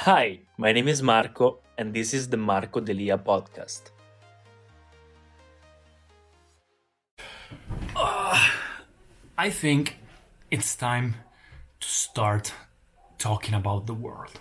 Hi, my name is Marco, and this is the Marco Delia podcast. Uh, I think it's time to start talking about the world.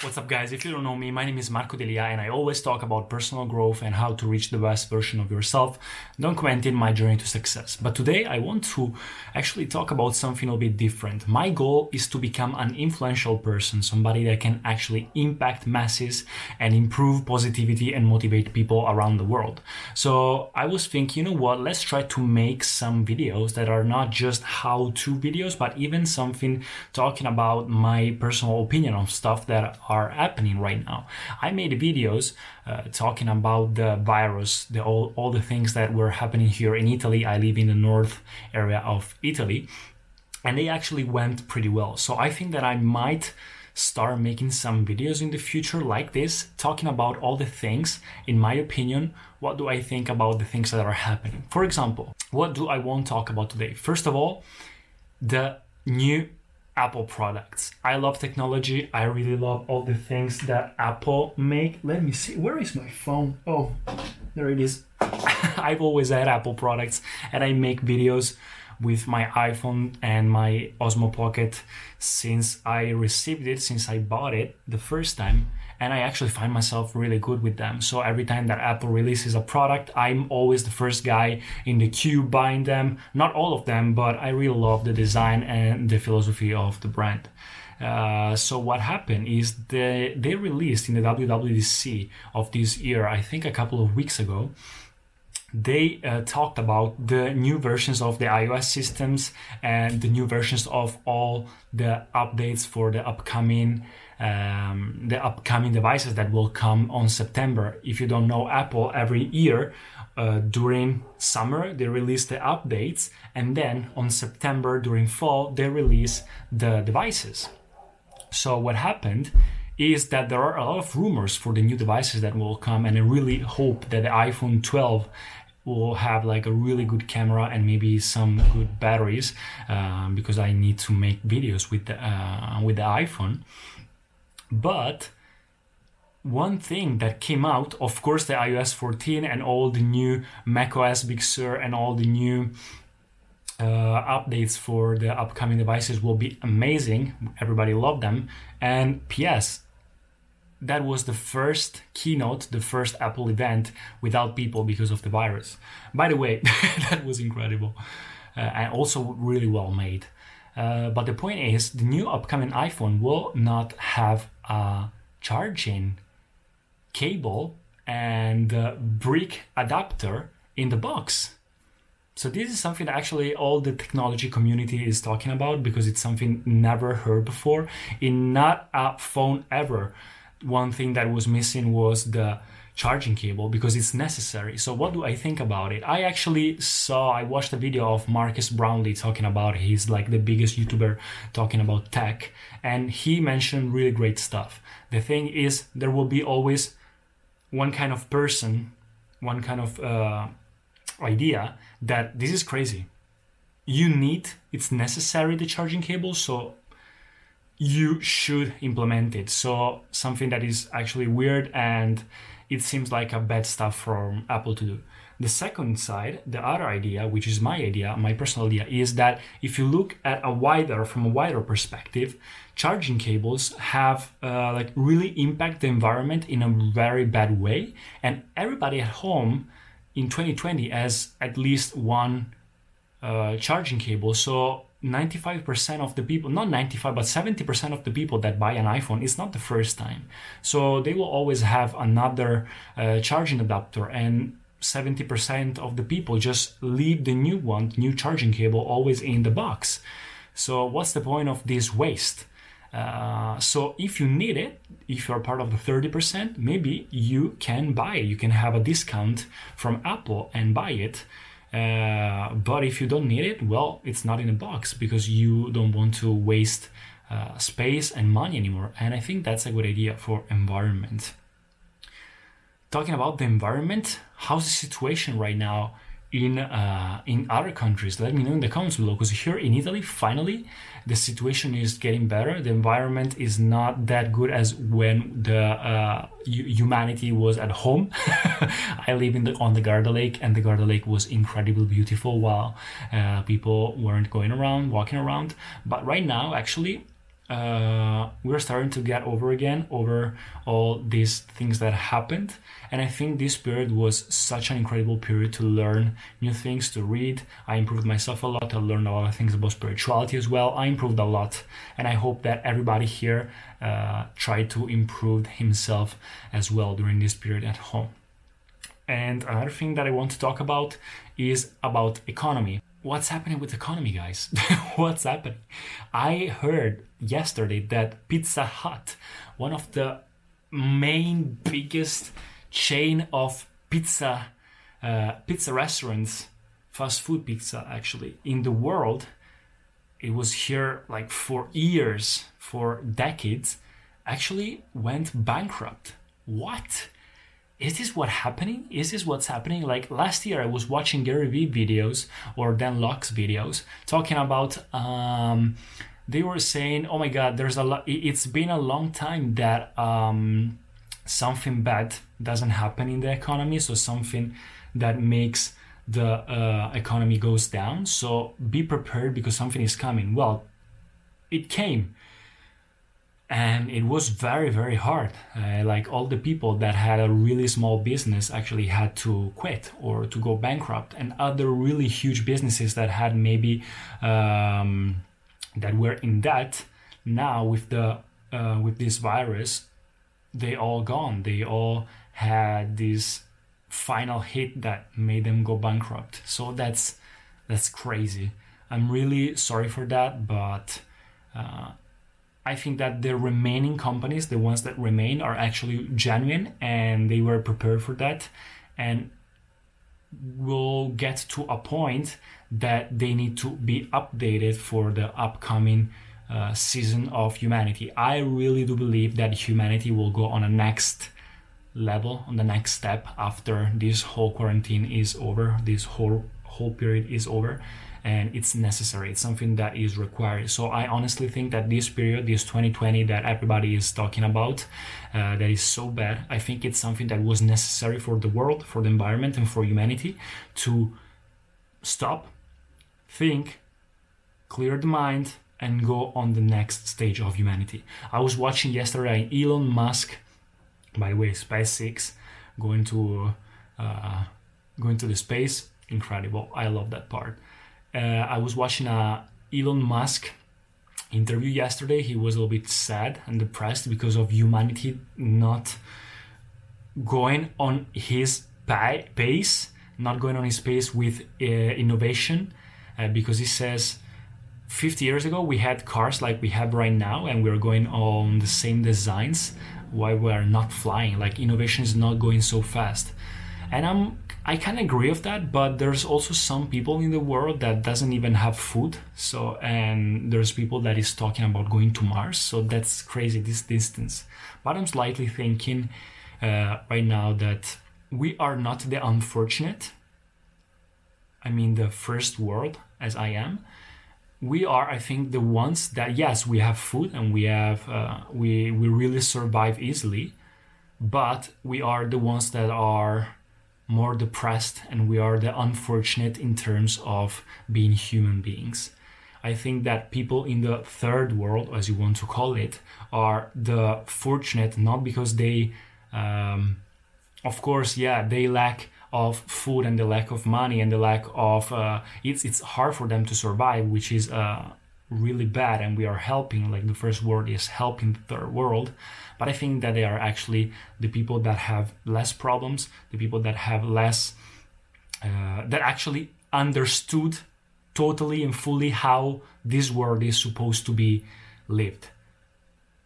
What's up, guys? If you don't know me, my name is Marco Delia, and I always talk about personal growth and how to reach the best version of yourself, documenting my journey to success. But today, I want to actually talk about something a bit different. My goal is to become an influential person, somebody that can actually impact masses and improve positivity and motivate people around the world. So I was thinking, you know what? Let's try to make some videos that are not just how-to videos, but even something talking about my personal opinion on stuff that are happening right now. I made videos uh, talking about the virus, the all, all the things that were happening here in Italy. I live in the north area of Italy, and they actually went pretty well. So I think that I might start making some videos in the future like this, talking about all the things, in my opinion, what do I think about the things that are happening. For example, what do I want to talk about today? First of all, the new Apple products. I love technology. I really love all the things that Apple make. Let me see. Where is my phone? Oh, there it is. I've always had Apple products and I make videos with my iPhone and my Osmo Pocket since I received it, since I bought it the first time and I actually find myself really good with them. So every time that Apple releases a product, I'm always the first guy in the queue buying them. Not all of them, but I really love the design and the philosophy of the brand. Uh, so what happened is they they released in the WWDC of this year, I think a couple of weeks ago, they uh, talked about the new versions of the iOS systems and the new versions of all the updates for the upcoming um, the upcoming devices that will come on September. If you don't know, Apple every year uh, during summer they release the updates, and then on September during fall they release the devices. So what happened is that there are a lot of rumors for the new devices that will come, and I really hope that the iPhone 12 will have like a really good camera and maybe some good batteries um, because I need to make videos with the uh, with the iPhone. But one thing that came out, of course, the iOS 14 and all the new macOS Big Sur and all the new uh, updates for the upcoming devices will be amazing. Everybody loved them. And P.S. That was the first keynote, the first Apple event without people because of the virus. By the way, that was incredible uh, and also really well made. Uh, but the point is, the new upcoming iPhone will not have a charging cable and brick adapter in the box. So this is something that actually all the technology community is talking about because it's something never heard before in not a phone ever. One thing that was missing was the charging cable because it's necessary. So what do I think about it? I actually saw I watched a video of Marques Brownlee talking about he's like the biggest YouTuber talking about tech and he mentioned really great stuff. The thing is there will be always one kind of person, one kind of uh, idea that this is crazy. You need, it's necessary the charging cable, so you should implement it. So something that is actually weird and it seems like a bad stuff from Apple to do. The second side, the other idea, which is my idea, my personal idea, is that if you look at a wider, from a wider perspective, charging cables have uh, like really impact the environment in a very bad way, and everybody at home in 2020 has at least one uh, charging cable. So 95% of the people, not 95, but 70% of the people that buy an iPhone, it's not the first time. So they will always have another uh, charging adapter and 70% of the people just leave the new one, new charging cable always in the box. So what's the point of this waste? Uh, so if you need it, if you're part of the 30%, maybe you can buy it. You can have a discount from Apple and buy it. Uh, but if you don't need it, well, it's not in a box because you don't want to waste uh, space and money anymore. And I think that's a good idea for environment. Talking about the environment, how's the situation right now in uh, in other countries. Let me know in the comments below because here in Italy, finally, the situation is getting better. The environment is not that good as when the uh, humanity was at home. I live in the on the Garda Lake, and the Garda Lake was incredibly beautiful while uh, people weren't going around, walking around. But right now, actually, uh, we're starting to get over again over all these things that happened. And i think this period was such an incredible period to learn new things to read. I improved myself a lot. I learned a lot of things about spirituality as well. I improved a lot. And i hope that everybody here uh, tried to improve himself as well during this period at home. And another thing that i want to talk about is about economy what's happening with economy, guys? what's happening? I heard yesterday that Pizza Hut, one of the main biggest chain of pizza uh, pizza restaurants, fast food pizza actually in the world, it was here like for years, for decades, actually went bankrupt. What? Is this what happening? Is this what's happening? Like last year, I was watching Gary Vee videos or Dan Lok's videos talking about. Um, they were saying, "Oh my God, there's a lot. It's been a long time that um, something bad doesn't happen in the economy. So something that makes the uh, economy goes down. So be prepared because something is coming. Well, it came." And it was very very hard. Uh, like all the people that had a really small business actually had to quit or to go bankrupt and other really huge businesses that had maybe um, that were in debt now with the uh, with this virus they all gone. They all had this final hit that made them go bankrupt. So that's that's crazy. I'm really sorry for that but uh, I think that the remaining companies, the ones that remain, are actually genuine and they were prepared for that and will get to a point that they need to be updated for the upcoming uh, season of humanity. I really do believe that humanity will go on a next level, on the next step after this whole quarantine is over, this whole whole period is over and it's necessary. It's something that is required. So i honestly think that this period this 2020 that everybody is talking about uh, that is so bad i think it's something that was necessary for the world for the environment and for humanity to stop think clear the mind and go on the next stage of humanity. I was watching yesterday elon musk by the way spacex going to uh, going to the space. Incredible. I love that part uh, I was watching a Elon Musk interview yesterday. He was a little bit sad and depressed because of humanity not going on his pace, not going on his pace with uh, innovation, uh, because he says 50 years ago we had cars like we have right now and we're going on the same designs why we're not flying like innovation is not going so fast and i'm I can agree with that, but there's also some people in the world that doesn't even have food. So and there's people that is talking about going to Mars. So that's crazy this distance. But I'm slightly thinking uh, right now that we are not the unfortunate. I mean the first world as I am. We are, I think, the ones that yes, we have food and we have uh, we we really survive easily, but we are the ones that are more depressed and we are the unfortunate in terms of being human beings. I think that people in the third world, as you want to call it, are the fortunate not because they, um, of course, yeah, they lack of food and the lack of money and the lack of uh, it's it's hard for them to survive, which is uh, really bad and we are helping like the first world is helping the third world. But i think that they are actually the people that have less problems the people that have less uh, that actually understood totally and fully how this world is supposed to be lived.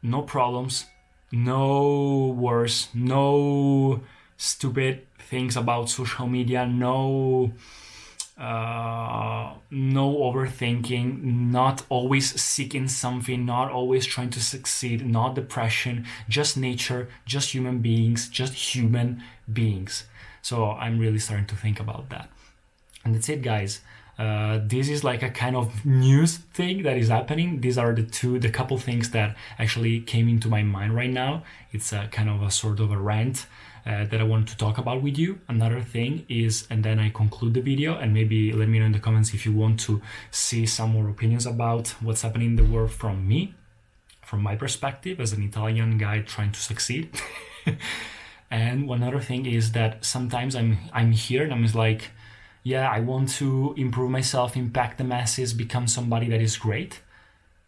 No problems, no worse, no stupid things about social media, no uh, no overthinking, not always seeking something, not always trying to succeed, not depression, just nature, just human beings, just human beings. So I'm really starting to think about that. And that's it, guys. Uh, this is like a kind of news thing that is happening. These are the two, the couple things that actually came into my mind right now. It's a kind of a sort of a rant uh, that I want to talk about with you. Another thing is, and then I conclude the video, and maybe let me know in the comments if you want to see some more opinions about what's happening in the world from me, from my perspective as an Italian guy trying to succeed. and one other thing is that sometimes I'm I'm here and I'm like yeah, I want to improve myself, impact the masses, become somebody that is great.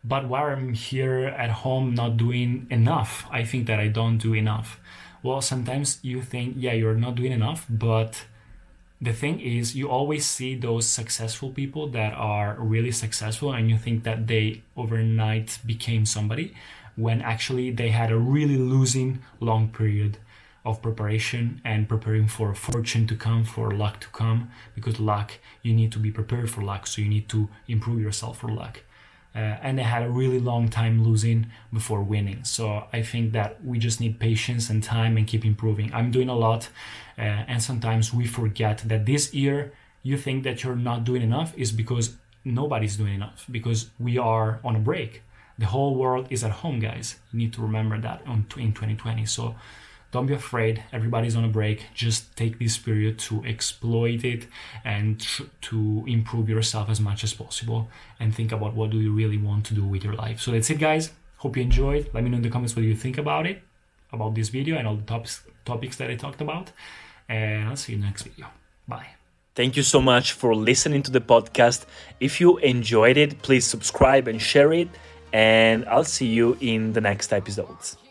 But while I'm here at home not doing enough, I think that I don't do enough. Well, sometimes you think, yeah, you're not doing enough, but the thing is, you always see those successful people that are really successful, and you think that they overnight became somebody when actually they had a really losing long period of preparation and preparing for fortune to come, for luck to come, because luck, you need to be prepared for luck, so you need to improve yourself for luck. Uh, and they had a really long time losing before winning. So I think that we just need patience and time and keep improving. I'm doing a lot, uh, and sometimes we forget that this year you think that you're not doing enough is because nobody's doing enough because we are on a break. The whole world is at home, guys. You need to remember that in 2020. So don't be afraid. Everybody's on a break. Just take this period to exploit it and tr- to improve yourself as much as possible and think about what do you really want to do with your life. So that's it guys. Hope you enjoyed. Let me know in the comments what you think about it about this video and all the topics topics that i talked about. And i'll see you next video. Bye. Thank you so much for listening to the podcast. If you enjoyed it, please subscribe and share it. And I'll see you in the next episodes.